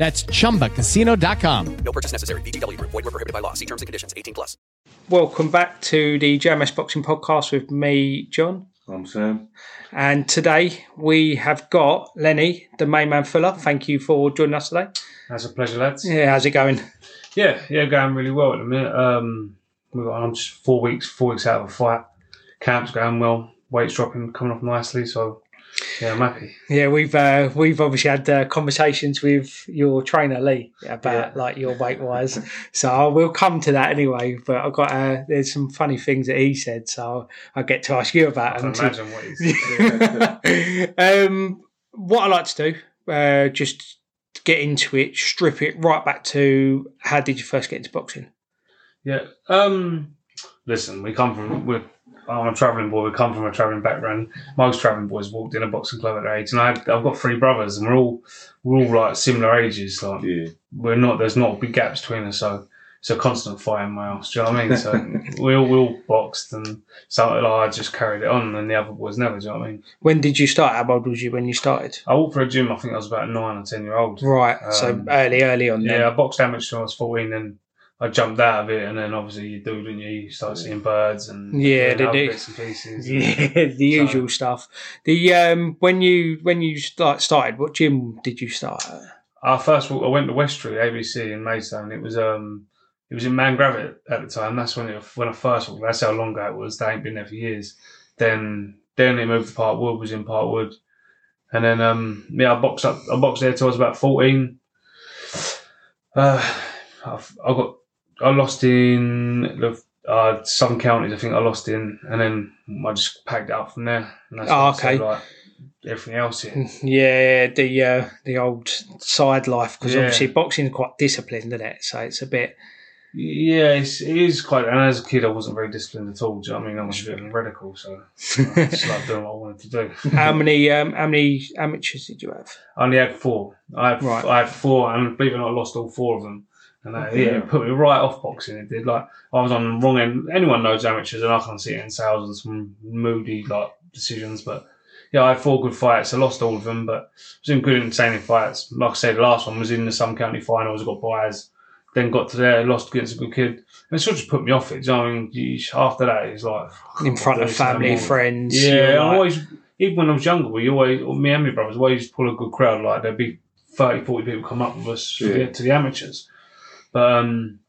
That's chumbacasino.com. No purchase necessary. VGW. Void were prohibited by law. See terms and conditions. 18 plus. Welcome back to the JMS Boxing Podcast with me, John. I'm Sam. And today we have got Lenny, the main man Fuller. Thank you for joining us today. That's a pleasure, lads. Yeah, how's it going? Yeah, yeah, going really well at the minute. Um, we've got I'm just four weeks, four weeks out of a fight. Camp's going well. Weight's dropping, coming off nicely. So yeah, I'm happy. Yeah, we've uh, we've obviously had uh, conversations with your trainer Lee about Yeah. like your weight wise. so I will come to that anyway. But I've got uh, there's some funny things that he said, so I'll get to ask you about them. can too. imagine what he's. um, what I like to do, uh, just get into it, strip it right back to how did you first get into boxing? Yeah. Um, listen, we come from we're I'm a travelling boy. We come from a travelling background. Most travelling boys walked in a boxing club at their age, and I had, I've got three brothers, and we're all we're all like similar ages. Like we're not there's not big gaps between us, so it's a constant fight in my house. Do you know what I mean? So we all we all boxed, and so like, I just carried it on, and the other boys never. Do you know what I mean? When did you start? How old was you when you started? I walked for a gym. I think I was about nine or ten year old. Right, so Um, early, early on. Yeah, I then. boxed amateur when I was 14 and I jumped out of it and then obviously you do, don't you? You start seeing birds and Yeah, they do. bits and pieces. Yeah, the usual stuff. The um, when you when you start started, what gym did you start at? I first I went to Westbury ABC in Maidstone. It was um it was in Mangravet at the time. That's when it when I first walked. That's how long ago it was. They ain't been there for years. Then then it moved to Parkwood. Was in Parkwood, and then um yeah I boxed up. I boxed there till I was about fourteen. Uh, I've, I got I lost in the uh, some counties. I think I lost in, and then I just packed it up from there. And that's Oh, I said, okay. like everything else here. Yeah, the uh, the old side life because Yeah. obviously boxing is quite disciplined, isn't it? So it's a bit. Yeah, it's, it is quite. And as a kid, I wasn't very disciplined at all. Do you know what I mean? I was a bit radical, so I just like doing what I wanted to do. How many um, how many amateurs did you have? I only had four. I had, Right. I had four, and believe it or not, I lost all four of them. And uh, Okay. yeah, it put me right off boxing. It did. Like I was on the wrong end. Anyone knows amateurs, and I can see it in sales and some moody like decisions. But yeah, I had four good fights. I lost all of them, but I was in good entertaining fights. Like I said, the last one was in the some county finals. I got buys. Then got to there, lost against a good kid. And it sort of just put me off it. You know I mean? After that, it's like In front of family, friends. Yeah, I like- always, even when I was younger, we always, me and my brothers, always pull a good crowd. Like there'd be 30, 40 people come up with us Yeah. to the amateurs. But um,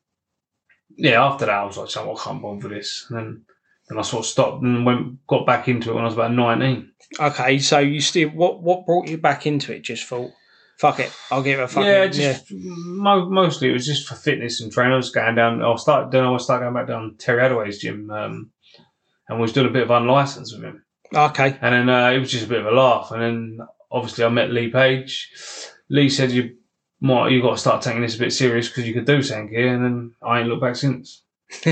yeah, after that, I was like, so I can't bother with this. And then, then I sort of stopped and went, got back into it when I was about 19. Okay, so you still what what brought you back into it? Just thought, fuck it, I'll give it a fucking yeah, just Mo- mostly it was just for fitness and training. I was going down. I started. Then I started going back down Terry Hadaway's gym, um, and was doing a bit of unlicensed with him. Okay. And then uh, it was just a bit of a laugh. And then obviously I met Lee Page. Lee said you might you got to start taking this a bit serious because you could do something here. And then I ain't looked back since.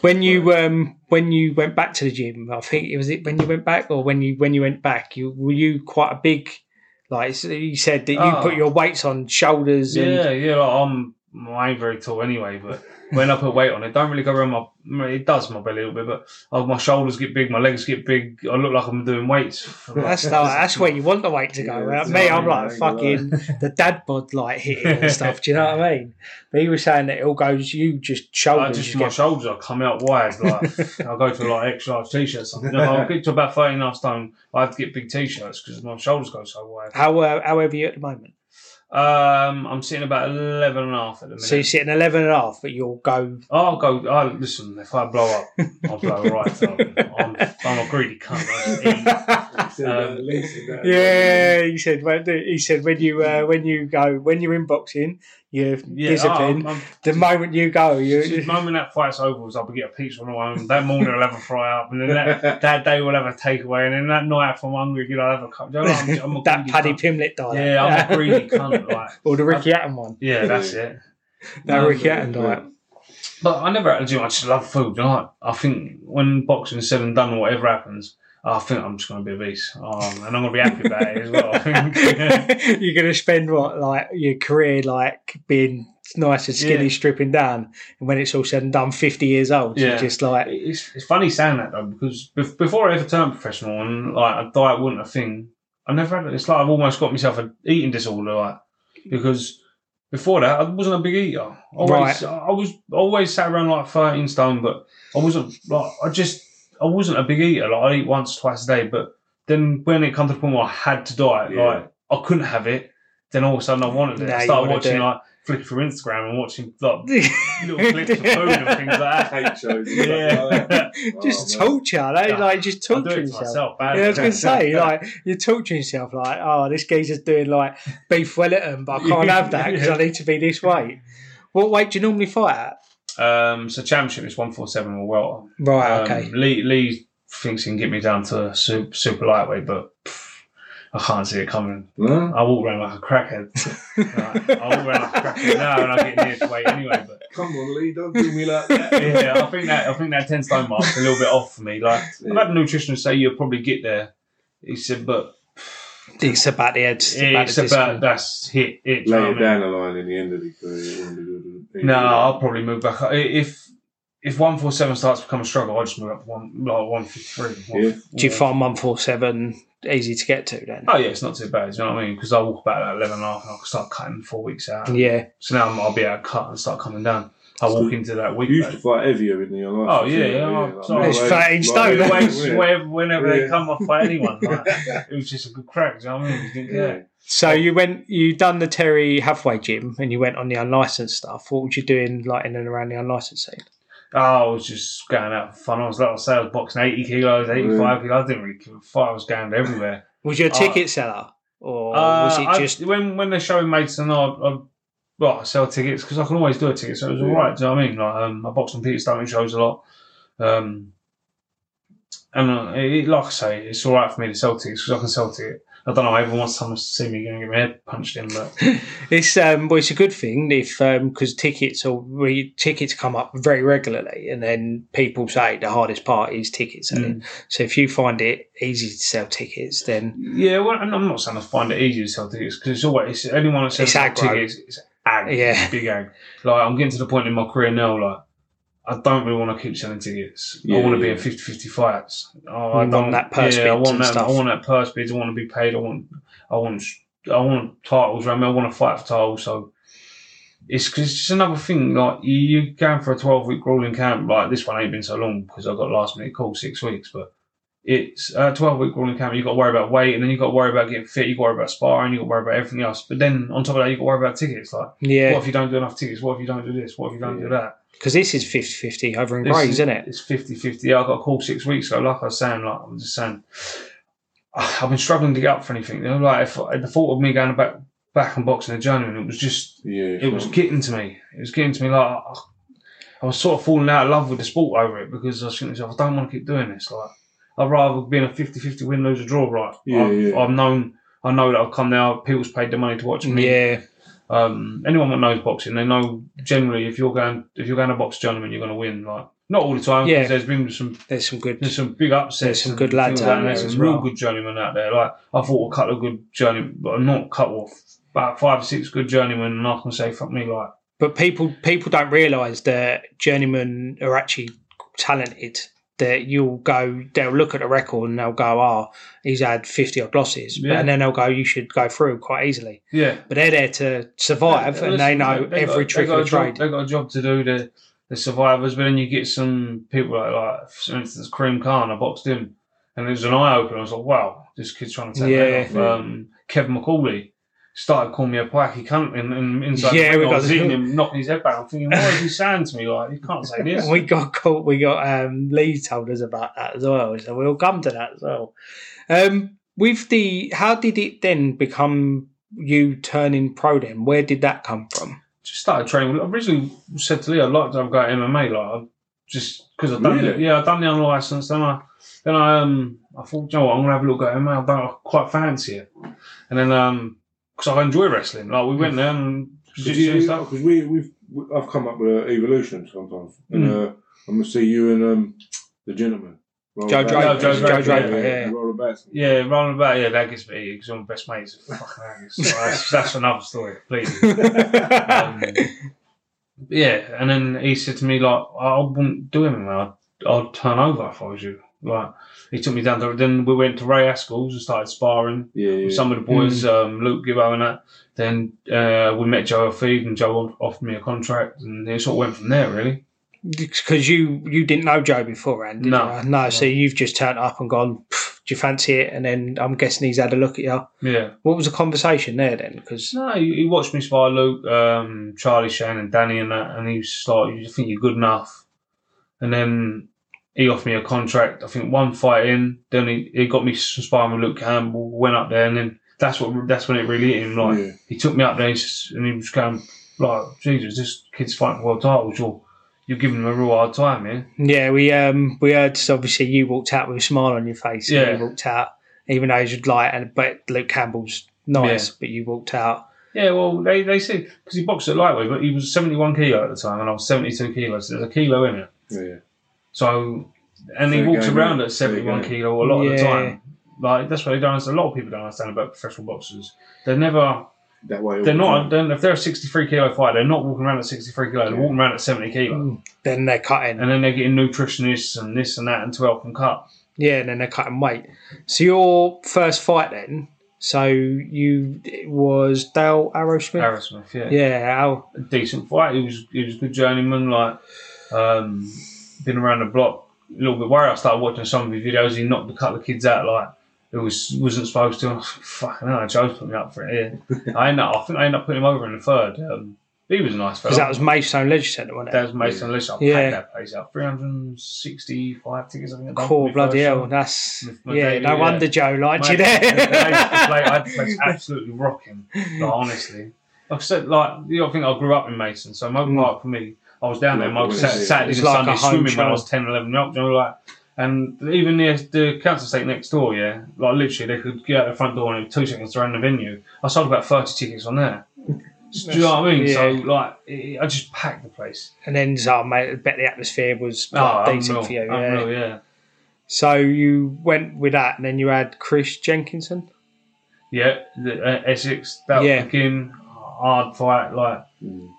when you um when you went back to the gym, I think it was it when you went back or when you when you went back, you were you quite a big like you said that you Oh. put your weights on shoulders and Yeah, yeah. Like I'm I ain't very tall anyway, but when I put weight on it, don't really go around my. It does my belly a little bit, but oh, my shoulders get big, my legs get big. I look like I'm doing weights. That's the, that's where you want the weight to go. Yeah, right? Me, I'm like fucking the dad bod like hitting and stuff. Do you know what I mean? But he was saying that it all goes. You just I shoulders. just you my get- shoulders are come out wide. Like I'll go to like extra large t-shirts. Something. If I get to about thirty and a half stone, I have to get big t-shirts because my shoulders go so wide. how uh, how are you at the moment? Um, I'm sitting about 11 and a half at the minute. So you're sitting 11 and a half, but you'll go. I'll go. I listen. If I blow up, I'll blow right up. I'm, I'm a greedy cunt. I just eat. Um, at least in that. Yeah, he said when he said when you uh, when you go when you're in boxing, you're Yeah, disciplined. oh, I'm- the moment you go, The you moment that fight's over, is I'll be get a pizza on the way. That morning I'll have a fry up, and then that, that day we'll have a takeaway, and then that night if I'm hungry again, I'll have a cup. You know I'm, I'm a that Paddy cunt. Pimlet diet. Yeah, I'm a greedy cunt. Like, or the Ricky Hatton one. yeah, that's it. That Um, Ricky Hatton diet. But I never had to do. I just love food. You know? I think when boxing's said and done, or whatever happens, I think I'm just going to be a beast, um, and I'm going to be happy about it as well. You're going to spend what like your career like being nice and skinny, Yeah. stripping down, and when it's all said and done, 50 years old, Yeah. you're just like It's, it's funny saying that though because bef- before I ever turned professional and like a diet wasn't a thing, I never had it. It's like I've almost got myself an eating disorder, like because before that I wasn't a big eater. Always, I was always sat around like thirteen stone, but I wasn't like I just I wasn't a big eater. Like I eat once, twice a day, but then when it comes to the point where I had to diet, Yeah. like I couldn't have it. Then all of a sudden I wanted it. Now I started wanna do watching like flicking through Instagram and watching like little clips of food and things like that. Hate shows. Yeah. like that. Oh, just Oh, man. torture, like, Yeah. like just I torturing to yourself. myself. Yeah, I was going to say, like, you're torturing yourself, like, oh, this geezer's doing, like, beef Wellington, but I can't have that because I need to be this weight. What weight do you normally fight at? Um, so championship is one four seven or welter. Right, Um, okay. Lee Lee thinks he can get me down to super, super lightweight, but pff, I can't see it coming. No? I walk around like a crackhead. Right, I walk around like a crackhead now, and I get near to weight anyway. But Come on, Lee, don't do me like that. yeah, I think that I think that ten stone mark's a little bit off for me. Like I've had a nutritionist say you'll probably get there. He said, but It's about the edge. It's about it's the about that's hit it. do you know Later what I mean? down the line in the end of the career. No, I'll probably move back. up. If if one four seven starts to become a struggle, I'll just move up to one like one fifty three. Yeah. Do you find 147 easy to get to then? Oh yeah, it's not too bad. Do you know what I mean? Because I walk about at eleven and a half, and I can start cutting four weeks out. Yeah. So now I'm, I'll be able to cut and start coming down. I walk into that week. You used to fight heavier in your life. Oh, yeah, yeah, like sorry. It's middleweight- 13 stone. yeah. whenever, whenever they come off by anyone, like, it was just a good crack. Do you know what I mean? Yeah. Care. So you went, you done the Terry Hadaway gym and you went on the unlicensed stuff. What were you doing like in and around the unlicensed scene? Oh, I was just going out for fun. I was like I was boxing eighty kilos, eighty five kilos. I didn't really give a fuck. I was going everywhere. Was you a Uh, ticket seller? Or was it Uh, I- just. when when they're showing mates and I, I well, I sell tickets because I can always do a ticket, so it was all right. Do you know what I mean? Like um, I box on Peter Stoney shows a lot, um, and uh, it, like I say, it's all right for me to sell tickets because I can sell tickets. I don't know. Everyone wants someone to see me going to get my head punched in, but It's um, well, it's a good thing if because tickets or we tickets come up very regularly, and then people say the hardest part is tickets. Mm. So if you find it easy to sell tickets, then yeah, well, I'm not saying I find it easy to sell tickets because it's always it's anyone that sells It's tickets, it's ag, Yeah. it's big ag. Like I'm getting to the point in my career now, like. I don't really want to keep selling tickets. I want to be yeah. in 50-50 fights. Oh, I want that purse yeah, I want that. stuff. I want that purse bids. I want to be paid. I want. I want. I want titles. around me. I want to fight for titles. So it's because it's just another thing. Like you, you're going for a twelve week grueling camp. Like this one ain't been so long because I got last minute call six weeks, but. It's a 12 week grueling camp. You've got to worry about weight and then you've got to worry about getting fit. You've got to worry about sparring. You've got to worry about everything else. But then on top of that, you've got to worry about tickets. Like, yeah, what if you don't do enough tickets? What if you don't do this? What if you don't do that? Because this is 50-50 over in This Grays, is- isn't it? It's 50 50. I got a call six weeks ago. Like I was saying, like I'm just saying, I've been struggling to get up for anything. You know, like if the thought of me going back back and boxing a journeyman, it was just Yeah. it was getting to me. It was getting to me like I was sort of falling out of love with the sport over it because I was thinking, to myself, I don't want to keep doing this. Like I'd rather be in a 50-50 win, lose, or draw. Right? Yeah, I've, yeah. I've known. I know that I've come now. People's paid the money to watch me. Yeah, Um, anyone that knows boxing, they know generally if you're going if you're going to box journeyman, you're going to win. Like not all the time. Yeah. There's been some there's some good. there's some big upsets. There's some good lads out there There's some real well. good journeymen out there. Like I fought a couple of good journeymen, but not a couple of about five or six good journeymen, and I can say, fuck me, like But people people don't realise that journeymen are actually talented. That you'll go, they'll look at the record and they'll go, "Oh, he's had fifty odd losses," Yeah. and then they'll go, "You should go through quite easily." Yeah. But they're there to survive, and they know they every got- trick of the job, trade. They've got a job to do, the, the survivors, but then you get some people like, like for instance, Kareem Khan, I boxed him, and it was an eye opener. I was like, wow, this kid's trying to take Yeah. yeah. off. Um, Kevin McCauley started calling me a wacky cunt in, in, inside Yeah, the we ring. I was the- him, knocking his head back. I'm thinking, what is he saying to me? Like, you can't say this. we got caught. We got um, Lee told us about that as well, so we'll come to that as well. Um, with the, how did it then become you turning pro? Then where did that come from? just started training. I originally said to Lee, I'd like to have a go at MMA, like I- just because I've done Really? it. Yeah, I've done the unlicensed. Then I, then I, um, I thought, you know what, I'm gonna have a look at MMA. I don't I quite fancy it, and then um, because I enjoy wrestling. Like we went there and jiu-jitsu and stuff. Because we, we've, we- I've come up with uh, evolution sometimes, and Mm. uh, I'm gonna see you and um, the gentleman. Roll Joe back. Draper, Joe Draper, Draper, yeah. Roll the bats. Yeah, rolling about. Yeah, that gets me because I'm best mates. Fucking hell, so that's, that's another story. Please. Um, yeah, and then he said to me like, I wouldn't do anything. I'd, I'd turn over if I was you. Like he took me down to. Then we went to Ray Askell's and started sparring. Yeah, yeah. with some of the boys, um, Luke Gibbo and that. Then uh, we met Joe Feed and Joe offered me a contract, and it sort of went from there. Really. Because you you didn't know Joe beforehand, did No. you? no. So you've just turned up and gone. Do you fancy it? And then I'm guessing he's had a look at you. Yeah. What was the conversation there then? Because No, he, he watched me spar Luke, um, Charlie, Shane, and Danny, and that, and he was like, "You think you're good enough?" And then he offered me a contract. I think one fight in, then he, he got me sparring with Luke Campbell. Went up there, and then that's what that's when it really hit him. Like Yeah. he took me up there, and, just, and he was going like, "Jesus, this kid's fighting for world titles. You're you're giving him a real hard time, man." yeah, we um we heard obviously you walked out with a smile on your face. Yeah. you walked out, even though he's like, and but Luke Campbell's nice, but you walked out. Yeah, well, they, they say because he boxed at lightweight, but he was 71 kilo at the time, and I was 72 kilos. So there's a kilo in it. Yeah. So, and he Fair walks around at 71 kilo a lot of the time. Like that's what they don't understand. A lot of people don't understand about professional boxers. They're never. That way. They're not. They're, if they're a 63 kilo fighter, they're not walking around at 63 kilo. They're Yeah. walking around at 70 kilo, Then they're cutting. and then they're getting nutritionists and this and that and to help them cut. Yeah, and then they're cutting weight. So your first fight then, so you it was Dale Arrowsmith. Aerosmith, yeah. Yeah, Al, a decent fight. He was he was a good journeyman. Like, um, been around the block a little bit worried. I started watching some of his videos. He knocked a couple of kids out like it was wasn't supposed to. I was Fucking hell, Joe's put me up for it. Yeah, I end up. I think I ended up putting him over in the third. Um, he was a nice fella. because that was Maidstone Leisure Centre, wasn't it? that was Mason Lish. I Yeah. that place out. Three hundred and sixty-five tickets. I think. I done for Cool, my bloody hell. show. That's With my yeah. baby, no yeah. wonder Joe liked you there. had the place- I had the place absolutely rocking. Like, honestly, like I said, like you know, I think I grew up in Mason, so most part for me, I was down there most Yeah, Sat- it's- Saturdays it's and like a Sundays home swimming when I was 10, 11 years old. You know, like, and even the the council estate next door, yeah, like literally they could get out the front door and in two seconds they're in the venue. I sold about thirty tickets on there. Do you know what I mean? So like, it, I just packed the place. and then so, mate, I bet the atmosphere was Oh, decent unreal, for you. Yeah. unreal, yeah. So you went with that, and then you had Chris Jenkinson. Yeah, the, uh, Essex. That Yeah. was again hard fight. Like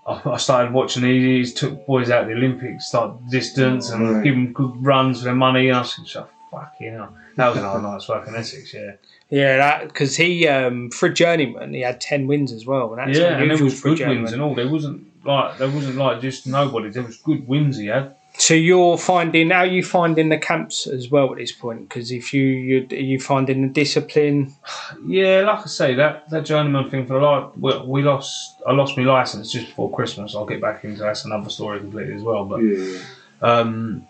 I, I started watching these. Took boys out of the Olympics, started distance, and Right. give them good runs for their money. And I was thinking, "So, fucking hell. That was another night's work in Essex. Yeah, Yeah, that because he um, for a journeyman he had ten wins as well, and that's yeah, and there was good wins and all. There wasn't like there wasn't like just nobody. There was good wins he had. So you're finding how you finding the camps as well at this point? Because if you you are you finding the discipline? Yeah, like I say, that that journeyman thing for a lot. We, we lost. I lost my license just before Christmas. I'll get back into that's another story completely as well. But Yeah. Um,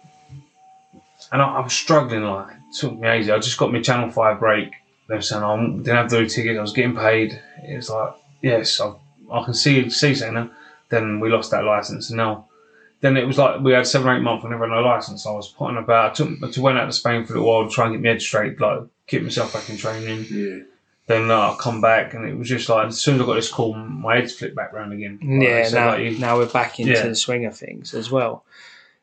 and I, I was struggling. Like it took me ages. I just got my Channel Five break. They were saying I didn't have the ticket. I was getting paid. It was like yes, I, I can see see saying that. Then we lost that license, and now then it was like we had seven or eight months. We never had no license. I was putting about. I took I went out to Spain for a little while to try and get my head straight, like keep myself back in training. Yeah. Then uh, I come back, and it was just like as soon as I got this call, my head flipped back round again. Like, yeah, said, now like, you- now we're back into Yeah. the swing of things as well.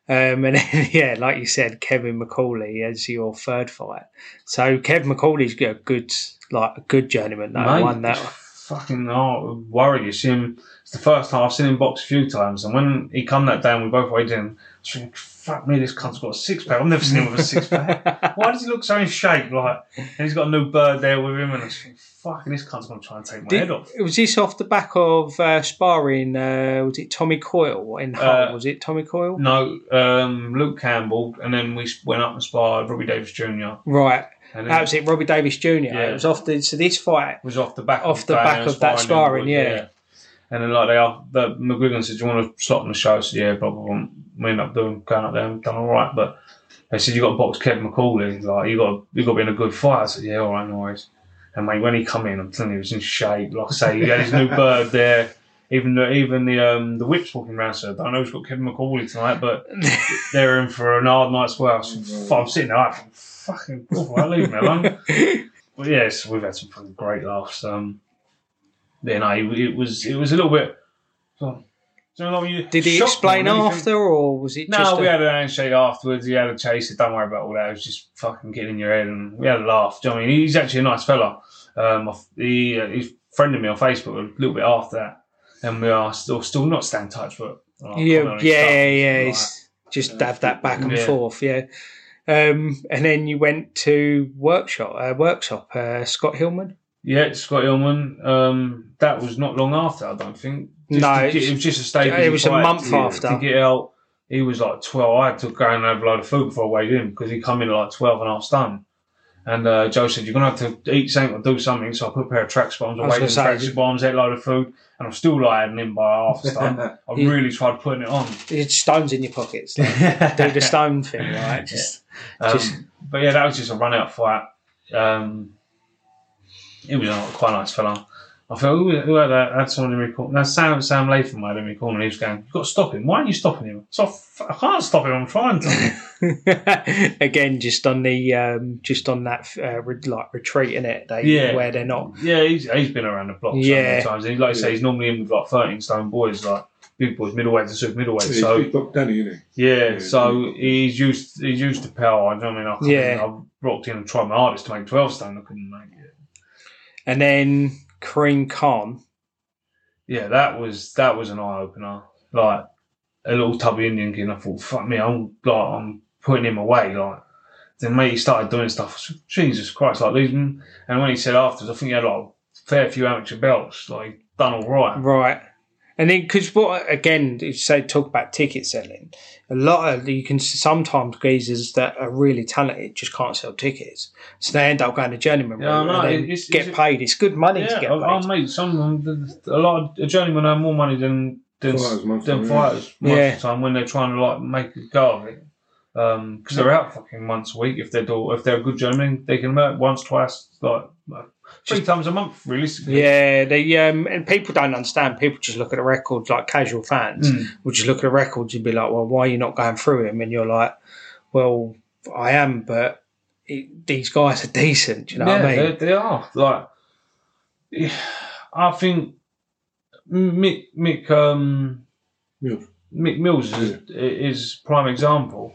Um, and then, yeah, like you said, Kevin McCauley as your third fight. So Kevin McCauley's got a good, like a good journeyman. That one that fucking oh, worry. You see him. It's the first time I've seen him box a few times, and when he come that day and we both weighed in, I was thinking, fuck me, this cunt's got a six pack. I've never seen him with a six pack. Why does he look so in shape? Like, and he's got a new bird there with him, and I was thinking, fucking, this cunt's gonna try and take my Did, head off. It was this off the back of uh, sparring? Uh, was it Tommy Coyle in Hull? Uh, was it Tommy Coyle? No, um, Luke Campbell, and then we went up and sparred Robbie Davies Jr. Right. And That was it, Robbie Davies Jr. Yeah. It was off the so this fight was off the back Off of the that back of that sparring, yeah. And then like they are, the McGuigan said, "Do you want to slot on the show?" I said, "Yeah, blah blah blah." We ended up doing going up there and done all right, but they said you got to box Kevin McCauley. Like you got you got to be in a good fight. I said, "Yeah, all right, no worries." And mate, when he come in, I'm telling you, he was in shape. Like I say, he had his new bird there. Even the even the um the whips walking around. So I don't know who's got Kevin McCauley tonight, but they're in for an hard night's work. So I'm sitting there like, fucking. I leave me alone. But yes, we've had some fucking great laughs. Um, yeah, no, it, was it was a little bit. So, you Did he explain when you think- after, or was it No, we a- had a handshake afterwards. He had a chase. Don't worry about all that. It was just fucking getting in your head, and we had a laugh. Do you know what I mean? He's actually a nice fella. Um, I- he uh, he friended me on Facebook a little bit after that, and we are still still not staying in touch, but uh, yeah, yeah, stuff, yeah. like just have that back and Yeah. forth, yeah. Um, and then you went to Worksop, uh, Worksop. Uh, Scott Hillman. Yeah, Scott Hillman. Um, that was not long after, I don't think. Just No, get- it was just a stage. it was a month after. to get out. He was like twelve. I had to go and have a load of food before I weighed in because he come in at like 12 and a half stone. And uh, Joe said, "You're gonna have to eat something or do something." So I put a pair of track bombs, I I was weighed in gonna track bombs, ate a load of food, and I'm still like adding in by half a stone. I really tried putting it on. It's stones in your pockets. Like, do the stone thing, right? Just, Um, but yeah, that was just a run out fight. Um, he was a quite a nice fella. I thought, who, who had that? Had someone in me corner. That's Sam Sam Latham had in me corner. He was going, "You've got to stop him. Why aren't you stopping him?" So I, f- I can't stop him. I'm trying to. again, just on the um, just on that uh, re- like retreat in it, they Yeah. where they're not. yeah, he's, he's been around the block so Yeah. many times. And like I say, he's normally in with like 13 stone boys, like big boys, middleweights and super middleweights. He's So big buck Danny, isn't yeah, Yeah, so yeah. he's used he's used to power. I don't mean I, come Yeah. in, I rocked in and tried my hardest to make 12 stone. I couldn't make it. And then Kareem Khan. yeah, that was that was an eye opener. Like a little tubby Indian kid, I thought, fuck me, I'm like I'm putting him away. Like then mate, he started doing stuff. Said, Jesus Christ, like losing. And when he said afterwards, I think he had like a fair few amateur belts. Like done all right. Right. And then, because what again, if you say talk about ticket selling, a lot of you can sometimes geezers that are really talented just can't sell tickets, so they end up going to journeyman Yeah, I route know, and then it's- get it's- paid. It's good money to Yeah, get I, I paid. made some. Um, a lot of a journeymen earn more money than than Fighters most than time, fighters most Yeah. of the time when they're trying to like make a go of it. Um, because they're out fucking once a week. If they're do, if they're a good journeyman, they can work once, twice, like like, three times a month, realistically. Yeah, they um, and people don't understand. People just look at the records like casual fans. Mm. Will just look at the records and be like, "Well, why are you not going through him?" And you're like, "Well, I am, but it, these guys are decent." You know yeah, what I mean? They, they are. Like, yeah, I think Mick Mick um, Mills. Mick Mills is, is prime example.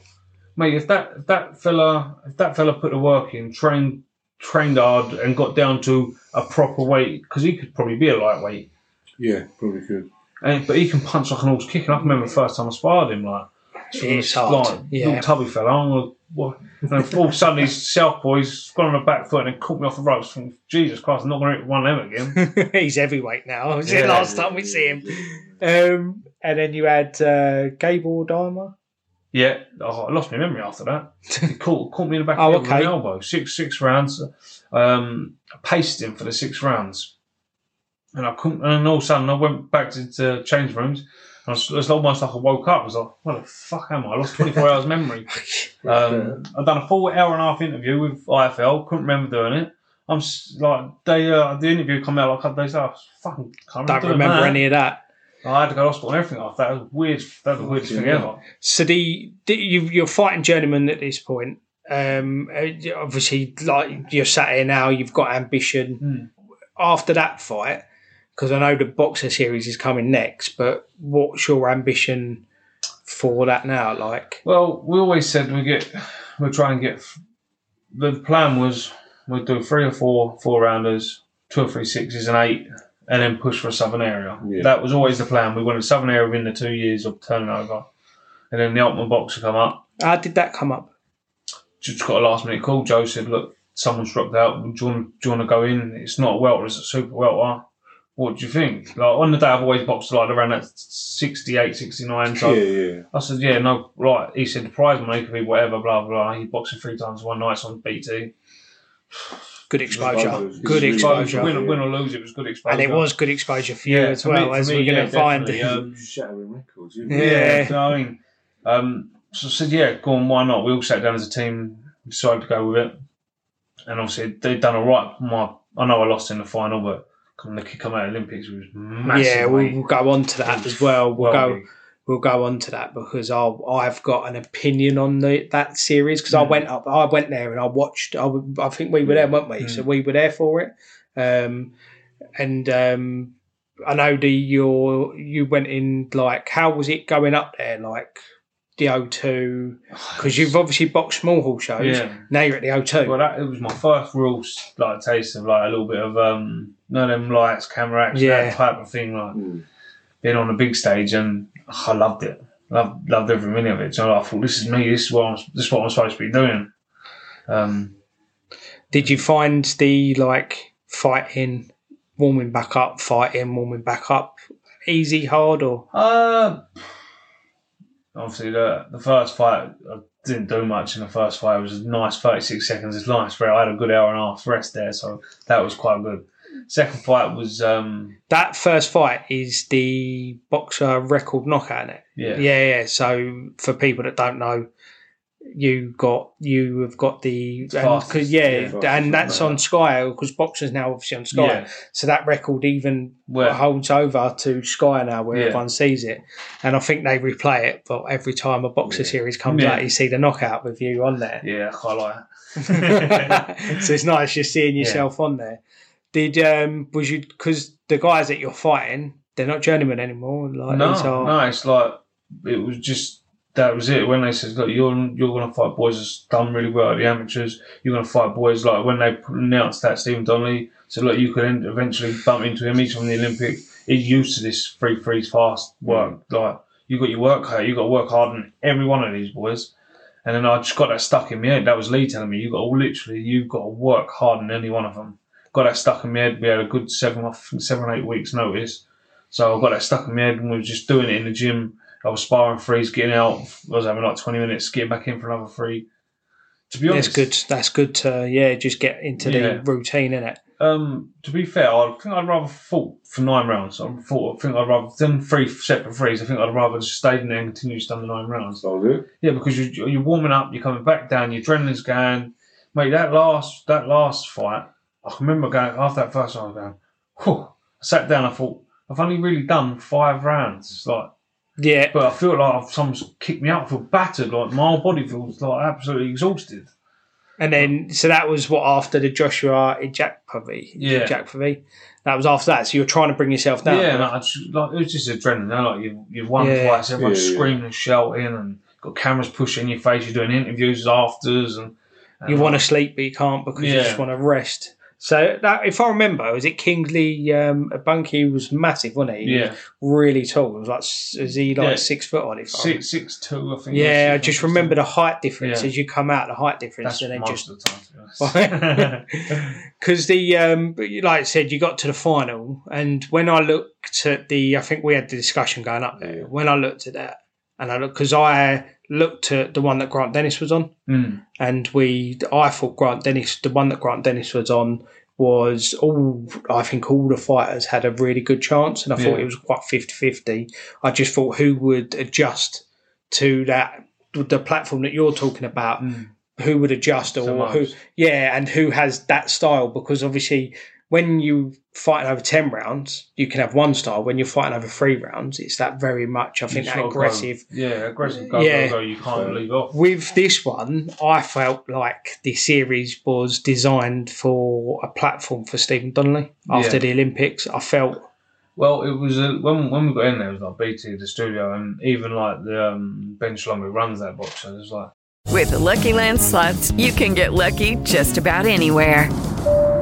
Mate, if that if that fella if that fella put the work in, trained trained hard, and got down to a proper weight, because he could probably be a lightweight, Yeah, probably could. and but he can punch like an horse kicking. I can remember the first time I sparred him, like It's hard, like, yeah. little tubby fella. I'm gonna, what? And then all of a sudden he's southpaw, he's gone on the back foot and then caught me off the ropes. From Jesus Christ, I'm not going to hit one of them again. He's heavyweight now. Was Yeah. it last time we see him? Um, and then you had uh, Gable Dimer. Yeah, oh, I lost my memory after that. He caught, caught me in the back Oh, of the head okay. an elbow. Six six rounds. Um, I paced him for the six rounds, and I couldn't. And all of a sudden, I went back to the change rooms. And I was, almost like I woke up. I was like, "What the fuck am I?" I lost twenty four hours memory. Um, I've done a full hour and a half interview with IFL. Couldn't remember doing it. I'm like, they uh, the interview come out like a couple days after. I was fucking can't Don't doing remember that. any of that. I had to go to hospital and everything after that. It was weird. That was the weirdest thing ever. So the, the you, you're fighting journeyman at this point. Um, uh, obviously, like you're sat here now, you've got ambition. Hmm. After that fight, because I know the BOXXER series is coming next, but what's your ambition for that now? Like, Well, we always said we get we try and get. The plan was we'd do three or four four rounders, two or three sixes and eight, and then push for a southern area. Yeah. That was always the plan. We wanted southern area within the two years of turning over, and then the ultimate boxer come up. How did that come up? Just got a last minute call. Joe said, "Look, someone's dropped out. Do you want, do you want to go in? It's not a welter, it's a super welter." What do you think? Like on the day, I've always boxed like around that 68, 69. So yeah, yeah. I said, yeah, no, right. He said the prize money could be whatever, blah blah. He boxed three times one night on BT. Good exposure. Exposure. Good exposure. win, win or lose, it was good exposure. And it was good exposure for you Yeah, as for well, me- as for we're me, going to find. definitely, um, Shattering records. You Yeah. Yeah, do you know what I mean? Um, so I said, yeah, go on, why not? We all sat down as a team, decided to go with it. And obviously, they'd done all right. My, I know I lost in the final, but coming the come out of Olympics was massive. yeah, we'll, mate. we'll go on to that as well. We'll Well go. big. We'll go on to that because I'll, I've got an opinion on the that series because I Mm. went up, I went there and I watched. I think we were there, weren't we? Mm. So we were there for it. Um, and um, I know the your you went in like how was it going up there like the O2 because you've obviously boxed small hall shows. Yeah. Now you're at the O2. Well, that it was my first real like taste of like a little bit of um, none of them lights, camera action, Yeah. that type of thing. Like Mm. being on a big stage, and I loved it. Loved, loved every minute of it. So I thought, this is me. This is what I'm. This is what I'm supposed to be doing. Um, Did you find the like fighting, warming back up, fighting, warming back up, easy, hard, or Uh, obviously, the the first fight, I didn't do much in the first fight. It was a nice 36 seconds. It's nice for I had a good hour and a half rest there, so that was quite good. Second fight was, um, that first fight is the BOXXER record knockout in it? yeah, Yeah, yeah. So for people that don't know, you got you have got the and, 'cause- yeah, yeah, and that's on. Sky because boxers now obviously on Sky. Yeah. So that record even Well- holds over to Sky now, where Yeah. everyone sees it. And I think they replay it, but every time a BOXXER series comes out, you see the knockout with you on there. yeah, I like it. so it's nice just seeing yourself on there. Did um was you because the guys that you're fighting, they're not journeymen anymore. Like no, are, no, it's like it was just that was it. When they said, "Look, you're you're going to fight boys that's done really well at the amateurs. You're going to fight boys like when they announced that Stephen Donnelly said, look, you could end- eventually bump into him. He's from the Olympic. He's used to this free freeze fast work. Like you got your work hard. You got to work hard on every one of these boys." And then I just got that stuck in my head. That was Lee telling me, "You got to literally, you've got to work hard on any one of them." Got that stuck in my head. We had a good seven, I seven, eight weeks notice. So I got that stuck in my head and we were just doing it in the gym. I was sparring freeze, getting out. I was having like 20 minutes, getting back in for another three. To be honest. that's good. That's good to yeah, just get into Yeah. the routine in it. um, to be fair, I think I'd rather fought for nine rounds. I thought, I think I'd rather than three separate threes. I think I'd rather just stayed in there and continued done the nine rounds. So good. Yeah, because you, you're warming up, you're coming back down, your adrenaline's going. Mate, that last that last fight, I can remember going after that first one, I was going, whew. I sat down, I thought, I've only really done five rounds. It's like, Yeah, but I feel like I've, someone's kicked me out, I feel battered, like my whole body feels like absolutely exhausted. and then so that was what after the Joshua Ijakpovi. Yeah. Ijakpovi. That was after that. So you're trying to bring yourself down. Yeah, and I just, like, it was just adrenaline. Like you, you've won Yeah. twice, everyone's Yeah, yeah. screaming and shouting, and got cameras pushing your face. You're doing interviews afters, and, and you want to sleep but you can't because you just want to rest. So that, if I remember, was it Kingsley um, Bunky was massive, wasn't he? He Yeah. was really tall. It was like is he like Yeah. six foot on it? six six two, I think. Yeah, I just remember the height difference Yeah. as you come out. The height difference, That's and then just of the time. To be because the um, you- like I said, you got to the final, and when I looked at the, I think we had the discussion going up there. When I looked at that, and I looked because I looked at the one that Grant Dennis was on, Mm. and we, I thought Grant Dennis, the one that Grant Dennis was on, was all. I think all the fighters had a really good chance, and I thought it was quite 50-50. I just thought who would adjust to that the platform that you're talking about Mm. who would adjust or So who yeah and who has that style because obviously when you fighting over 10 rounds you can have one style when you're fighting over three rounds it's that very much i think that gotta go- aggressive yeah, aggressive. Go, Yeah. go, go. You can't leave off. with this one i felt like the series was designed for a platform for stephen donnelly after Yeah. the olympics i felt Well, it was uh, when when we got in there, it was like BT, the studio, and even like the um, Ben Shalom who runs that BOXXER. It was like With the Lucky Land slots, you can get lucky just about anywhere.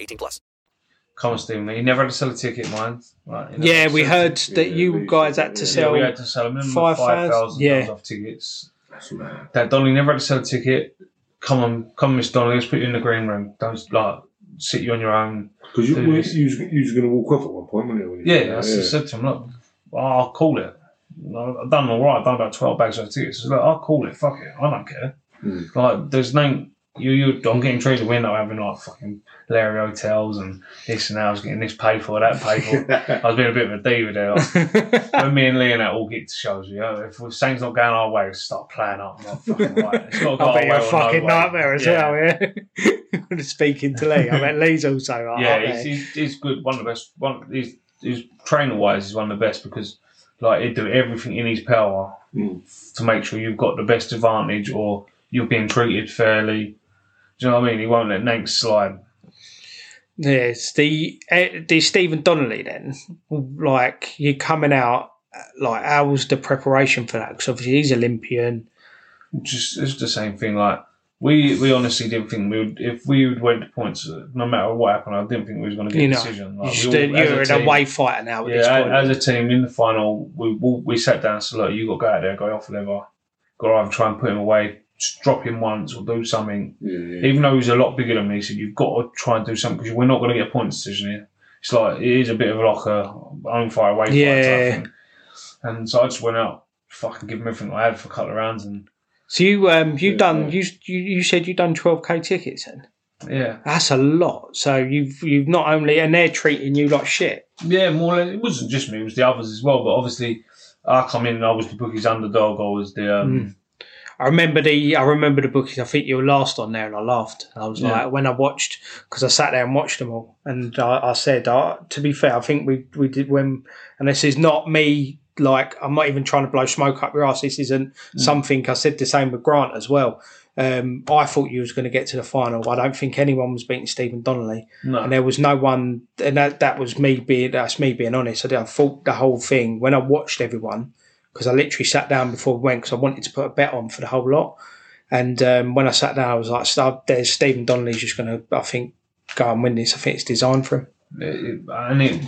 18 plus. Come on, Stephen. You never had to sell a ticket, mind. Right, you never Yeah, we heard ticket. that you guys had to Yeah, sell. we had to sell a minimum five five thousand- thousand yeah. dollars off tickets. That Donnelly never had to sell a ticket. Come on, come, Miss Donnelly. Let's put you in the green room. Don't like sit you on your own. Because you, Do you, you, was, you was going to walk off at one point, weren't you? when you- Yeah, I s- said to him, look, I'll call it. I've done all right. I've done about 12 bags of tickets. I said, look, I'll call it. Fuck it. I don't care. Hmm. Like, there's no. You, you, I'm getting treated. We're not having like fucking Larry hotels and this and that. I was getting this paid for, that paid for. I was being a bit of a diva there. Like, when me and Lee and that all get to shows, you know, if something's not going our way, we start playing up. Like, fucking right. It's got to go I our bet way you're a or no fucking way. nightmare as well, yeah. Speaking to Lee, I bet Lee's also like, yeah, he's, he's, he's good. One of the best. One, he's, he's trainer wise, he's one of the best because like he'd do everything in his power hmm. to make sure you've got the best advantage or you're being treated fairly. Do you know what I mean? He won't let Nanks slide. Yes, the eh, the Stephen Donnelly then, like you coming out, like how was the preparation for that? Because obviously he's Olympian. Just it's the same thing. Like we we honestly didn't think we would if we would went to points. uh, No matter what happened, I didn't think we was going to get You a know, decision. you Like, we all- you're a an away fighter now Yeah, point. as a team in the final, we we, we sat down and said, "Look, you got to go out there, go off the lever, got to either try and put him away, drop him once, or do something." Even though he's a lot bigger than me, he said, "You've got to try and do something because we're not going to get a point decision here." It's like it is a bit of like a own fire away Yeah. fight type thing. And so I just went out, fucking give him everything I had for a couple of rounds, and So you um you done you you you said you've done twelve k tickets then. yeah, That's a lot. So you've you've not only and they're treating you like shit. yeah, more or less. It wasn't just me; it was the others as well. But obviously, I come in and I was the bookie's underdog. I was the um, Mm. I remember the I remember the bookies. I think you were last on there, and I laughed. And I was Yeah. like, when I watched, because I sat there and watched them all, and I, I said, uh, to be fair, I think we we did when, and this is not me. Like I'm not even trying to blow smoke up your ass. This isn't Mm. something I said the same with Grant as well. Um, I thought you was going to get to the final. I don't think anyone was beating Stephen Donnelly, No. and there was no one. And that that was me being that's me being honest. I, I thought the whole thing when I watched everyone because I literally sat down before we went because I wanted to put a bet on for the whole lot. And um, when I sat down, I was like, "Stop, "There's Stephen Donnelly's just going to, I think, go and win this. I think it's designed for him." And it,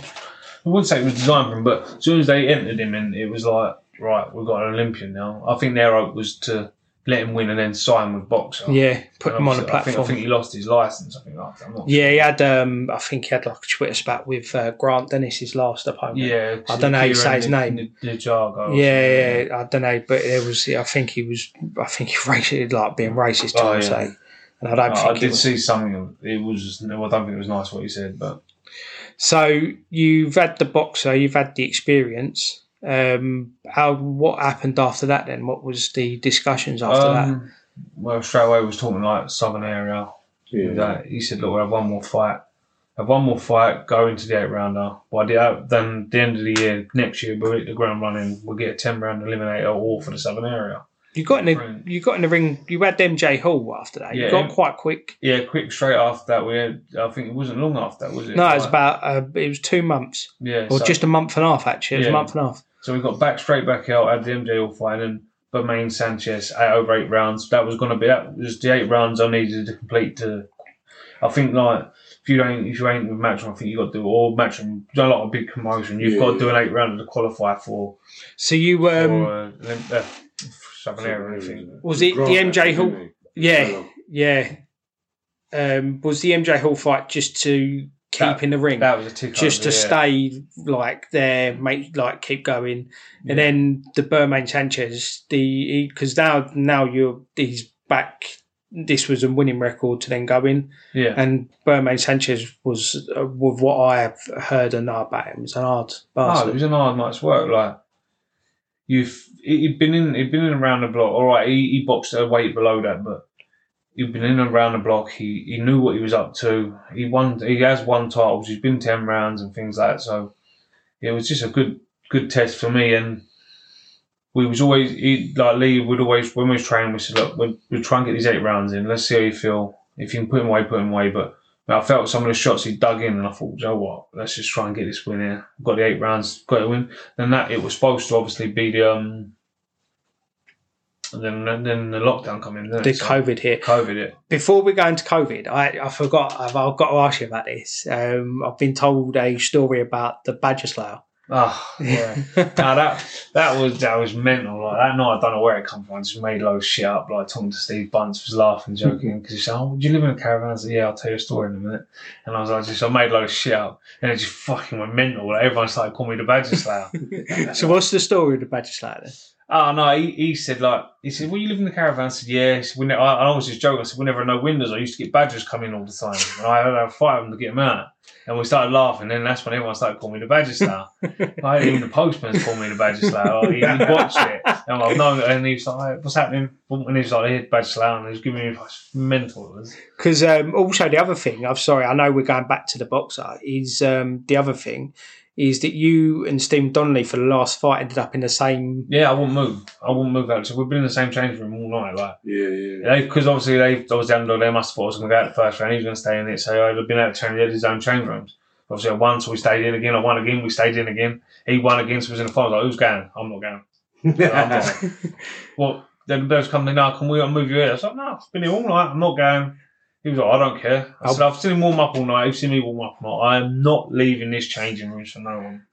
I wouldn't say it was designed for him, but as soon as they entered him and it was like, right, we've got an Olympian now. I think their hope was to let him win and then sign with BOXXER. Yeah, put And him on the platform. I think, I think he lost his license. I think after. I'm not Yeah, he had. Um, I think he had like a Twitter spat with uh, Grant Dennis, his last opponent. Yeah, I don't know how you say his name. N- or Yeah, yeah, I don't know, but it was. I think he was. I think he rated like being racist. I Oh, would yeah. say, and I don't Oh, think I did was. see something. It was. Well, I don't think it was nice what he said, but So you've had the BOXXER, you've had the experience. Um, how what happened after that? Then what was the discussions after that? um, well, straight away we was talking like southern area. Yeah. That he said, look, we'll have one more fight. Have one more fight, go into the eight rounder. By the uh, then the end of the year, next year we'll hit the ground running. We'll get a ten round eliminator all for the southern area. You got in the you got in the ring. You had MJ Hall after that. You got quite quick. Yeah, quick straight after that. We had. I think it wasn't long after that, was it? No, it was about uh, it was two months. Yeah, or so- just a month and a half actually. It was Yeah. a month and a half. So we got back straight back out, had the MJ Hall fight, and Bermain Sanchez eight over eight rounds. That was going to be that was the eight rounds I needed to complete to. I think like if you don't if you ain't with Matchroom, I think you got to do all Matchroom. Done a lot of big promotion. You've Yeah. got to do an eight rounder to qualify for. So you um for, uh, Olymp- Southern or anything. was it the MJ Hall? Yeah, yeah. Um, was the MJ Hall fight just to keep That- in the ring? that was a two. just to yeah. stay like there, make like keep going, and then the Bermain Sanchez, the because now now you're he's back. This was a winning record to then go in, Yeah. And Bermain Sanchez was, uh, with what I have heard and know about him, was an hard Oh, it was an hard night's work. Like you've, he'd been in, he'd been in around the block. All right, he, he boxed a weight below that, but he'd been in and around the block. He he knew what he was up to. He won. He has won titles. He's been ten rounds and things like that. So it was just a good good test for me. And we was always he, like Lee would always when we was training. We said, look, we'll, we'll try and get these eight rounds in. Let's see how you feel. If you can put him away, put him away. But I felt some of the shots he dug in, and I thought, you know what? Let's just try and get this win here. Got the eight rounds, got to win. Then that it was supposed to obviously be the um. And then and then the lockdown come in. the? So- COVID hit. COVID hit. Before we go into COVID, I, I forgot. I've, I've got to ask you about this. Um, I've been told a story about the Badger Slayer. Oh yeah, no, that that was that was mental. Like that night, I don't know where it come from. I just made loads of shit up. Like talking to Steve Bunce was laughing, joking because he said, "Oh, do you live in a caravan?" I said, "Yeah, I'll tell you a story in a minute." And I was like, "Just I made loads of shit up, and it just fucking went mental." Like, everyone started calling me the Badger Slayer. so, what's the story of the Badger Slayer then? Oh no, he, he said like he said, "Well, you live in the caravan." I said, "Yeah." He said, we ne- I, I was just joking. I said, "We never had no windows. I used to get badgers come in all the time, and I had to fight them to get them out." And we started laughing. Then that's when everyone started calling me the Badger Slayer. I even the postman's called me the Badger Slayer. Like, he, he watched it, and I've known. And he was like, "What's happening?" And he was like, "Here, Badger Slayer," and he was giving me mental. Because um, also the other thing, I'm sorry, I know we're going back to the boxer. Is um, the other thing is that you and Steve Donnelly for the last fight ended up in the same. Yeah, I wouldn't move. I wouldn't move out. So we've been in the same change room all night. Like, yeah, yeah. Because obviously they, I was the underdog. They must have thought I was going to go out the first round. He was going to stay in it. So I'd have been out to train. He had his own change rooms. Obviously, I won, so we stayed in again. I won again. We stayed in again. He won again, so we was in the final. I was like, who's going? I'm not going. I'm not. well, then there was company now. Can we move you here? I was like, no, I've been here all night. I'm not going. He was like, I don't care. I said, I've seen him warm up all night. You've seen me warm up all night. I am not leaving this changing room for no one.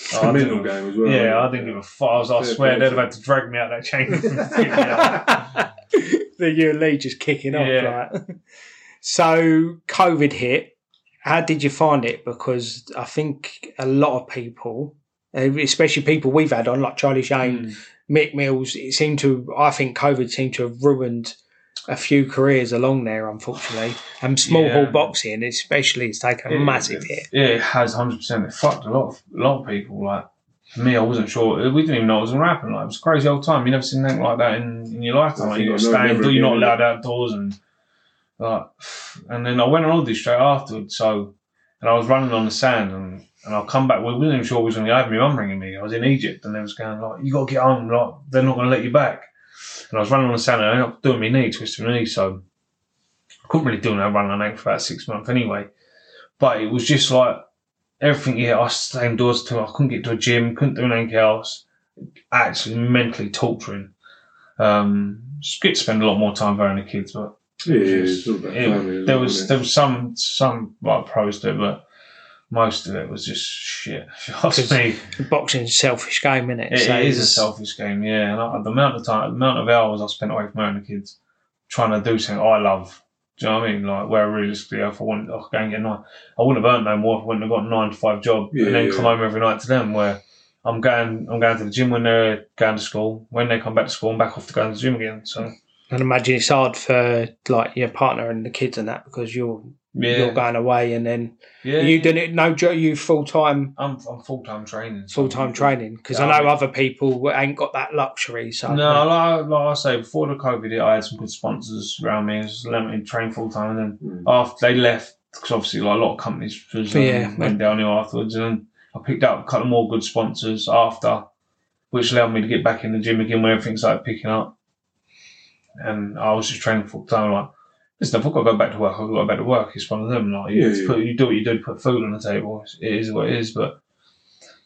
It's a I mental didn't- game as well, Yeah, I it? didn't give a fuck. I was like, I swear play they'd to have had to drag me out of that change room. to get me out. the you and Lee just kicking off. Yeah. Like. So COVID hit. How did you find it? Because I think a lot of people, especially people we've had on, like Charlie Shane, hmm. Mick Mills, it seemed to. I think COVID seemed to have ruined a few careers along there, unfortunately. And small Yeah. hall boxing, especially, has taken a Yeah, massive hit. Yeah, it has hundred percent. It fucked a lot of a lot of people. Like for me, I wasn't sure. We didn't even know it was gonna happen. Like it was a crazy old time. You never seen anything like that in, in your lifetime. Like, you got think to I've stay never indoors. You're not allowed outdoors, and like, and then I went on holiday straight afterwards. So, and I was running on the sand, and and I'll come back. We wasn't even sure we was gonna have my mum ringing me. I was in Egypt, and they was going like, "You got to get home. Like they're not gonna let you back." And I was running on the sand, and I ended up doing my knee, twisting my knee. So I couldn't really do no running on ankle for about six months anyway. But it was just like everything. Yeah, I stayed indoors too. I couldn't get to a gym. Couldn't do anything else. Actually, mentally torturing. Um, just get to spend a lot more time with the kids, but Yeah, it's about it- family, there was it? there was some some like pros to it, but most of it was just shit. If me, Boxing's a selfish game, isn't it? it So is a selfish game, yeah. And I, the amount of time, the amount of hours I spent away from my kids trying to do something I love. Do you know what I mean? Like where realistically, if I wanted, I could go and get nine. I wouldn't have earned no more if I wouldn't have got a nine to five job Yeah, and then yeah. come home every night to them. Where I'm going, I'm going to the gym when they're going to school. When they come back to school, I'm back off to go to the gym again. So And imagine it's hard for like your partner and the kids and that because you're Yeah. you're going away and then Yeah. you doing it no joke you full time I'm I'm full time training. full time training because Yeah, I know I mean- other people ain't got that luxury. So No, like, like I say, before the COVID I had some good sponsors around me. It was let me train full time, and then after they left, because obviously like a lot of companies was, um, Yeah. went downhill afterwards, and then I picked up a couple more good sponsors after, which allowed me to get back in the gym again when everything started picking up. and I was just training full time. Like, listen, if I've got to go back to work, I've got to go back to work. It's one of them. Like, you, Yeah, just yeah. Put, you do what you do to put food on the table. It is what it is. But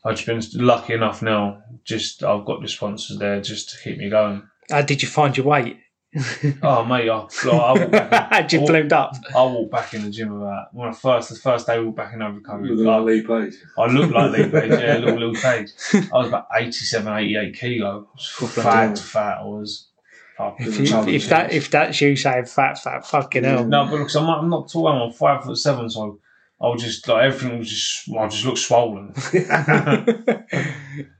I've just been lucky enough now. Just I've got the sponsors there just to keep me going. How did you find your weight? Oh mate, I, like, I walk back. Had you I walk- ballooned up? I walked back in the gym about when I first the first day we walked back in over COVID. Looking like Lee Page. I looked like Lee Page, yeah, little Lee Page. I was about 87, 88 kilo. I was fat, fat. I was. If, you, if that if that's you saying fat, fat, fucking hell. no, but because I'm, not- I'm not tall, I'm five foot seven, so I was just like everything was just I just looked swollen.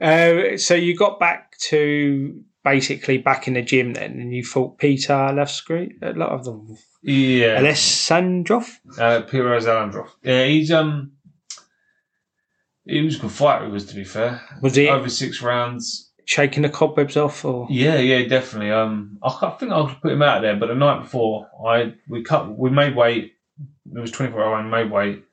uh, so you got back to basically back in the gym then, and you fought Peter Lefsky, a lot of them. yeah, Alessandrov. uh, Peter Zalandrov. Yeah, he's um, he was a good fighter. He was to be fair. Was he over six rounds? Shaking the cobwebs off, or Yeah, yeah, definitely. Um, I, think I could put him out there, but the night before, I we cut, we made weight. It was twenty four hour and made weight.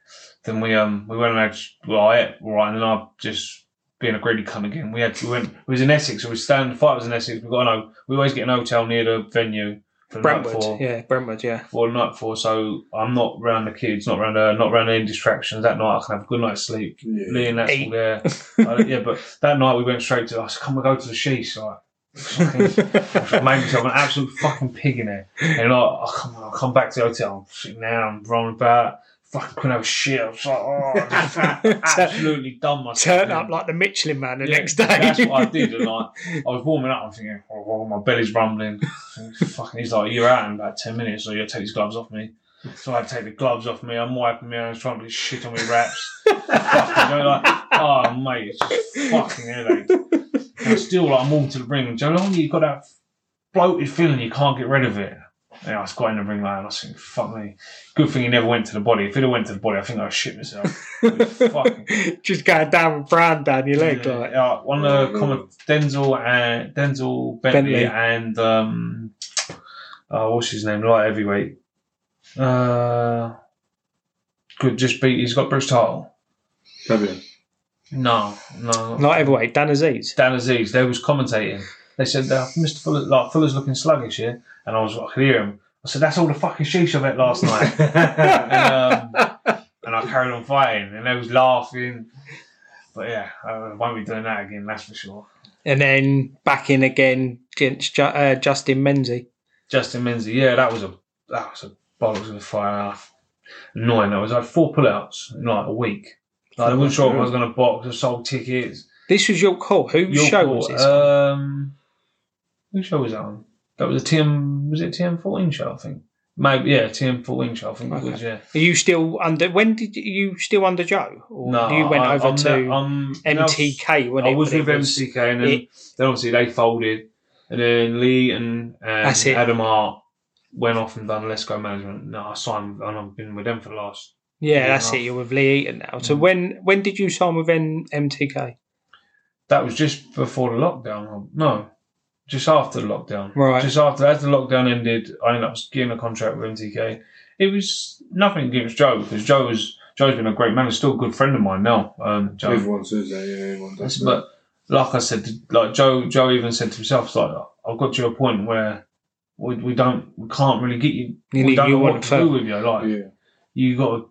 Then we um we went and had well I ate all right, and I just being a greedy cunt again. We had we went. It was in Essex, so we stand. The fight was in Essex. We got no. We always get an hotel near the venue Brentwood? before. Yeah, Brentwood. Yeah. For the night before, so I'm not around the kids, not around uh, not around any distractions. That night I can have a good night's sleep. Lee and that's all there. I- yeah, but that night we went straight to. I said, "Come, we go to the sheets." Like, fucking, I made myself an absolute fucking pig in there. And I, I come, I come back to the hotel. I'm sitting there. I'm running about. Fucking couldn't have a shit. I was like, oh, I just absolutely done myself. Turn up like the Michelin man the Yeah, next day. That's what I did. And I, I was warming up. I'm thinking, oh, oh, my belly's rumbling. Fucking, he's like, you're out in about 10 minutes, so you take these gloves off me. So I had to take the gloves off me. I'm wiping my hands, trying to get shit on my wraps. fucking, you know, like, oh, mate, it's just fucking headache. And still, like, I'm walking to the ring. And Joe, long you've got that bloated feeling, you can't get rid of it. Yeah, I was got in the ring like, and I was thinking, fuck me. Good thing he never went to the body. If he'd have went to the body, I think I'd shit myself. Just got down with brown down your leg, Yeah, like yeah, one of the common Denzel and Denzel Bentley, Bentley. and um, uh, what's his name? Light heavyweight. Uh, could just beat. He's got British title. Fabian. No, no, not heavyweight. Dan Azeez. Dan Azeez. They was commentating. They said that Mr. Fuller, like Fuller's looking sluggish here, and I was I could hear him. I said that's all the fucking sheesh I've ate last night, and, um, and I carried on fighting, and they was laughing. But yeah, I won't be doing that again. That's for sure. And then back in again against Ju- uh, Justin Menzie. Justin Menzie, yeah, that was a that was a bollocks of a fight. Annoying. That was like four pull-outs in like a week. Like, I wasn't sure if I was going to box. I sold tickets. This was your call. Whose Your show call, was this? Um, whose show was that on? That was a TM. Was it TM fourteen show? I think. Maybe yeah, TM fourteen show. I think it was. Yeah. Are you still under? When did you, you still under Joe? Or No, you went I- over I'm to now- I'm- MTK when I it was when with it was- MCK, and then, it- then obviously they folded, and then Lee and, and That's it. Adam Hart went off and done Let's Go Management. No, I signed, and I've been with them for the last. Yeah, that's it. You're with Lee Eaton now. Mm. So when when did you sign with MTK? That was just before the lockdown. No, just after the lockdown. Right. Just after as the lockdown ended, I ended up getting a contract with MTK. It was nothing against Joe because Joe was Joe's been a great man. He's still a good friend of mine now. Um, Joe. Everyone says that, yeah, everyone does. that. But like I said, like Joe, Joe even said to himself, like I've got to a point where we, we don't, we can't really get you. You we don't you know want what to do with you. Like yeah. you got to.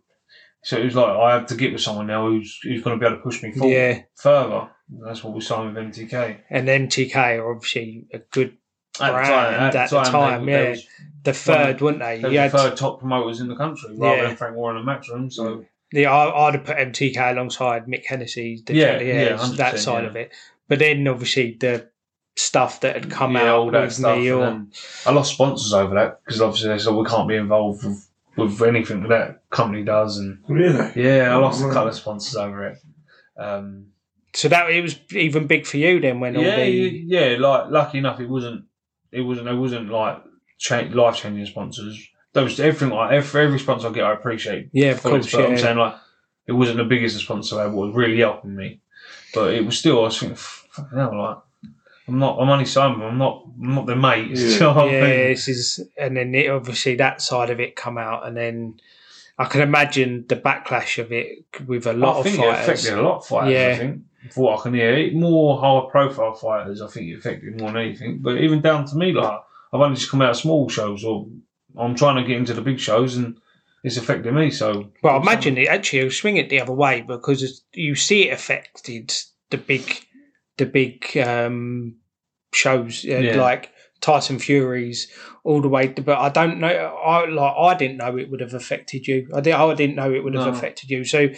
So it was like I have to get with someone now who's who's going to be able to push me forward Yeah. further. That's what we signed with MTK. And MTK are obviously a good At the brand time- at, at the the time, time. they- they yeah, was the third, weren't they? They were the third top promoters in the country, rather Yeah. than Frank Warren and Matchroom. So Yeah, I, I'd have put MTK alongside Mick Hennessy, the Yeah, yeah, yeah, 100%, that side yeah. of it. But then obviously the stuff that had come yeah, out all that with stuff. me, and or I lost sponsors over that because obviously they said we can't be involved with, with anything that, that company does, and Really? yeah, I lost a. Couple of sponsors over it. Um, so that it was even big for you then when all the yeah, yeah, like lucky enough, it wasn't, it wasn't, it wasn't like cha- life changing sponsors. Was everything like every, every sponsor I get, I appreciate. Yeah, of course, but I'm saying like it wasn't the biggest sponsor ever. Was really helping me, but it was still. I was thinking, fucking hell, like I'm not. I'm only Simon. I'm not. I'm not their mate. Yeah. You know what I yeah, mean? this is, and then it, obviously that side of it come out, and then I can imagine the backlash of it with a lot I of think it affected a lot of fighters. Yeah. I think, for what I can hear, it more high profile fighters. I think it affected more than anything. But even down to me, like I've only just come out of small shows, or I'm trying to get into the big shows, and it's affected me. So, Well, I imagine it actually will swing it the other way because it's- you see it affected the big, the big um, shows uh, Yeah. like Tyson Furies all the way. To, but I don't know. I like I didn't know it would have affected you. I did. I didn't know it would have No. affected you. So.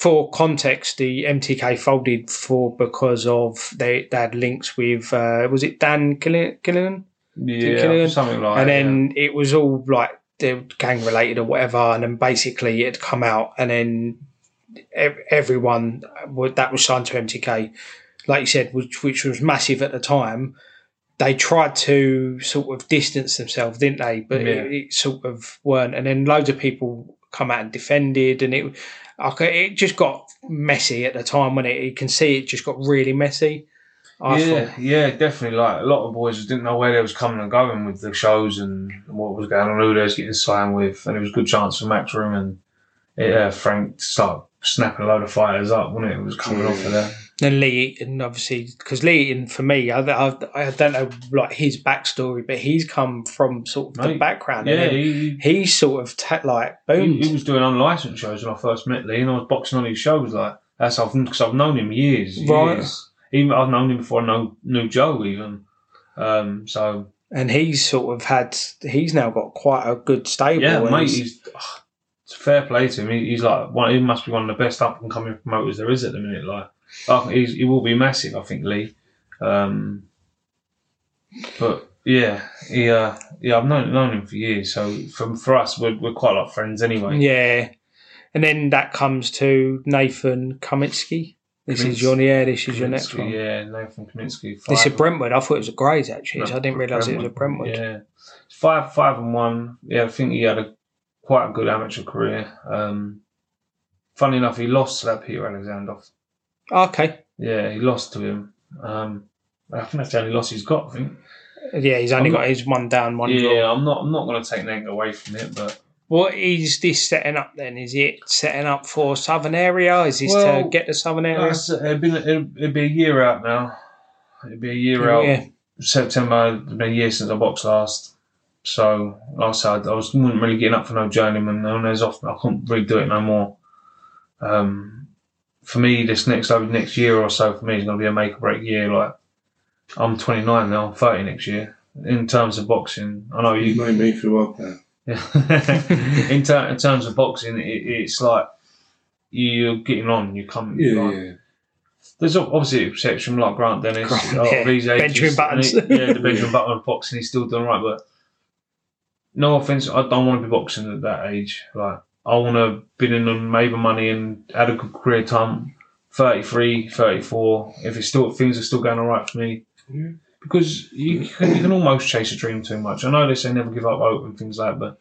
For context, the MTK folded for because of they, they had links with uh, was it Dan Killian? Killian? yeah, Killian? something like and then it was all like they were gang related or whatever, and then basically it had come out, and then everyone that was signed to MTK, like you said, which which was massive at the time. They tried to sort of distance themselves, didn't they? But Yeah. it, it sort of weren't, and then loads of people come out and defended, and it okay, it just got messy at the time when it you can see it just got really messy. I yeah, thought. yeah, definitely. Like a lot of boys didn't know where they was coming and going with the shows and what was going on, who they was getting signed with, and it was a good chance for Matchroom and yeah, Frank to start snapping a load of fighters up, wasn't it? It was coming off of there. Then Lee Eaton, obviously, because Lee Eaton, for me, I, I, I don't know like his backstory, but he's come from sort of the background. yeah, then he- sort of ta like He, he was doing unlicensed shows when I first met Lee, and I was boxing on his shows. Like that's I've because I've known him years, Right. years. Even I've known him before I know, knew Joe even. Um, so and he's sort of had, he's now got quite a good stable. yeah, mate, he's- he's it's fair play to him. He, he's like one. He must be one of the best up and coming promoters there is at the minute. Like, He's, he will be massive. I think Lee. Um, but yeah, he, uh, yeah, I've known known him for years. So for for us, we're we're quite like friends anyway. yeah. And then that comes to Nathan Kaminsky. This is your, yeah, this is your next one. Yeah, Nathan Kaminsky. This is Brentwood. I thought it was a Grays actually. so I didn't realise it was a Brentwood, Brentwood. Yeah, five, five and one. Yeah, I think he had a quite a good amateur career. Um, funny enough, he lost to that Peter Alexander. Okay. Yeah, he lost to him. Um, I think that's the only loss he's got. I think. Yeah, he's only I'm got not- his one down, one yeah, draw. I'm not. I'm not going to take anything away from it, but What is this setting up then? Is it setting up for Southern area? Is this Well, to get the Southern area? it'd, been, it'd, it'd be a year out now. It'd be a year out. Yeah. September. It's been a year since I boxed last. So, like I said, I was wasn't really getting up for no journeyman. And there's often I couldn't really do it no more. Um, for me, this next over next year or so for me is going to be a make or break year. Like I'm 29 now, I'm 30 next year. In terms of boxing, I know you You made me feel up there. yeah. in, ter- in terms of boxing, it, it's like you're getting on. You come. Yeah, like, yeah. There's obviously a section like Grant Dennis, Grant, a lot yeah. of these ages, Benjamin Buttons. and he- yeah, the Benjamin Button of boxing. He's still doing right, but no offense, I don't want to be boxing at that age. Like I want to been in and made my money and had a good career time. 33, 34. If it's still things are still going all right for me, Yeah. because you can, you can almost chase a dream too much. I know they say never give up hope and things like that, but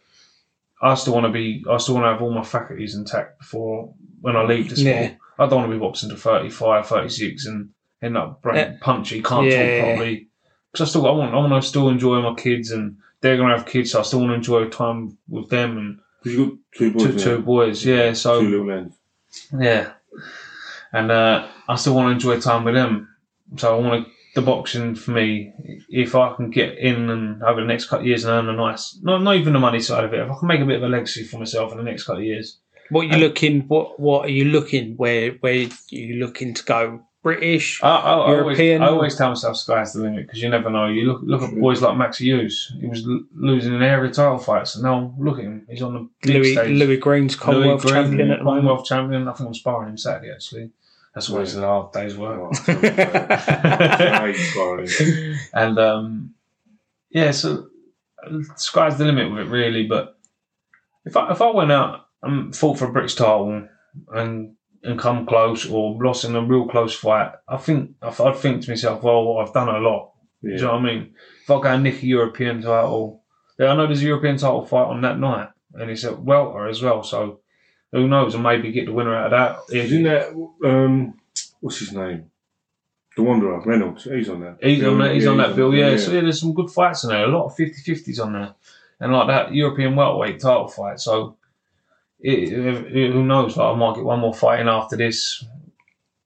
I still want to be. I still want to have all my faculties intact before when I leave the sport. Yeah. I don't want to be boxing to 35, 36 and end up brain Yeah. punchy, can't Yeah. talk properly. Because I still, I want, I want to still enjoy my kids, and they're gonna have kids, so I still want to enjoy time with them and Because you got two boys. two, now. two boys. Yeah, so Two little men. yeah, and uh, I still want to enjoy time with them. So I want to, the boxing for me. If I can get in and over the next couple of years and earn a nice, not not even the money side of it. If I can make a bit of a legacy for myself in the next couple of years. What you looking? What What are you looking? Where Where are you looking to go? British, I, I, I, always, European. I always tell myself sky's the limit because you never know. You look look at boys like Max Hughes. He was l- losing an area title fights, and now look at him. He's on the big Louis stage. Louis Greene's Commonwealth Louis Greene, champion at the. Commonwealth champion. I think I'm sparring him Saturday actually. That's always a hard day's work. I hate sparring. and um, yeah, so sky's the limit with it, really. But if I if I went out and fought for a British title and and come close or lost in a real close fight, I think I'd think to myself, well, I've done a lot. Do you know what I mean? If I go and nick a European title, yeah, I know there's a European title fight on that night, and it's at welter as well. So who knows? And maybe get the winner out of that. Isn't that um, what's his name? The Wanderer Reynolds. He's on that. He's on that. He's Yeah, on that bill. Yeah. So yeah. yeah, there's some good fights in there. A lot of 50-50s on there, and like that European welterweight title fight. So it, it- who knows? Like I might get one more fight in after this,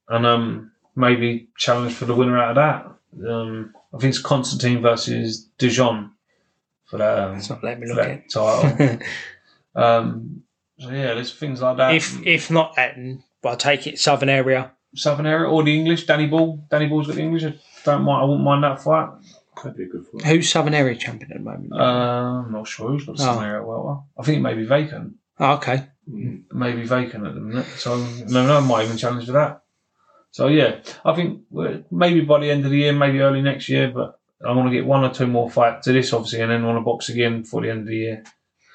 and um maybe challenge for the winner out of that. Um, I think it's Constantine versus Dijon. for that. Um, It's not letting me for look that at title. um, so yeah, there's things like that. if if not Eton, well, I take it Southern area. Southern area or the English, Danny Ball. Danny Ball's got the English. I don't mind. I wouldn't mind that fight. That'd be a good fight. Who's Southern area champion at the moment? Uh, I'm not sure who's got the Oh. Southern area well. I think maybe vacant. Oh, okay. maybe vacant at the minute. So no, no, I might even challenge for that. So yeah, I think maybe by the end of the year, maybe early next year. But I want to get one or two more fights to this, obviously, and then want to box again for the end of the year.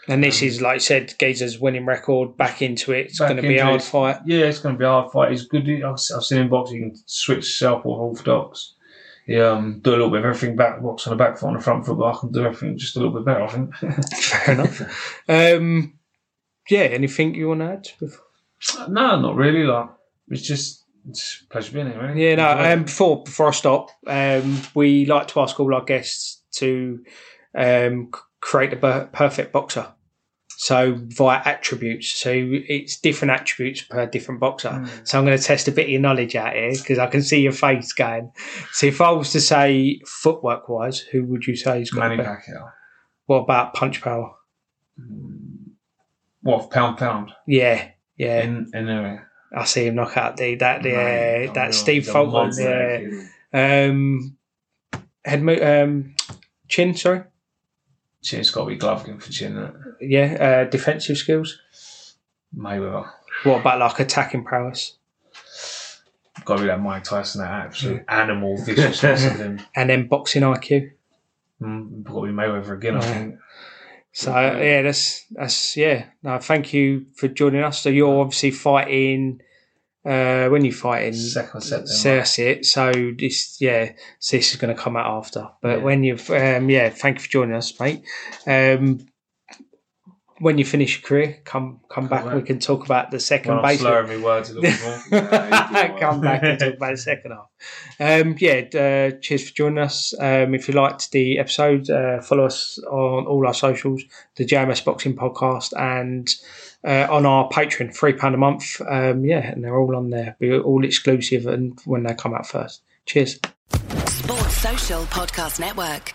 And this is like I said, Geezer's winning record. Back into it. It's going to be a hard it. fight. Yeah, it's going to be a hard fight. He's good. I've, seen him box. He can switch southpaw or orthodox. He um, do a little bit of everything back, box on the back foot, on the front foot, but I can do everything just a little bit better, I think. Fair enough. Um, yeah. Anything you want to add? no, not really. Like it's just it's a pleasure being here. Really. Yeah, no. Um, before before I stop, um, we like to ask all our guests to um, create a per- perfect boxer. So via attributes, so it's different attributes per different boxer. Hmm. So I'm going to test a bit of your knowledge out here because I can see your face going. So if I was to say footwork wise, who would you say is got Manny the? Pacquiao. What about punch power? What pound pound? Yeah, yeah. In in. I see him knock out the that the uh, that. Steve Fulton. Yeah. Um, head mo- um, chin. Sorry. Chin's got to be Golovkin for chin. Isn't? Yeah. Uh, defensive skills. Mayweather. What about like attacking prowess? Got to be that Mike Tyson, that absolute animal viciousness of him. And then boxing IQ. Mm, got to be Mayweather again, I think. So yeah, that's that's yeah. No, thank you for joining us. So you're obviously fighting. Uh, when you fighting, Second September. So that's it. So this, yeah, so this is going to come out after. But Yeah. when you've, um, yeah, thank you for joining us, mate. Um, when you finish your career, come come back. back. We can talk about the second Well, I'm base. slurring my words a little bit more. come back and talk about the second half. Um, yeah, uh, cheers for joining us. Um, if you liked the episode, uh, follow us on all our socials, the JMS Boxing Podcast, and uh, on our Patreon, three pound a month. Um, yeah, and they're all on there. Be all exclusive, and when they come out first. Cheers. Sports Social Podcast Network.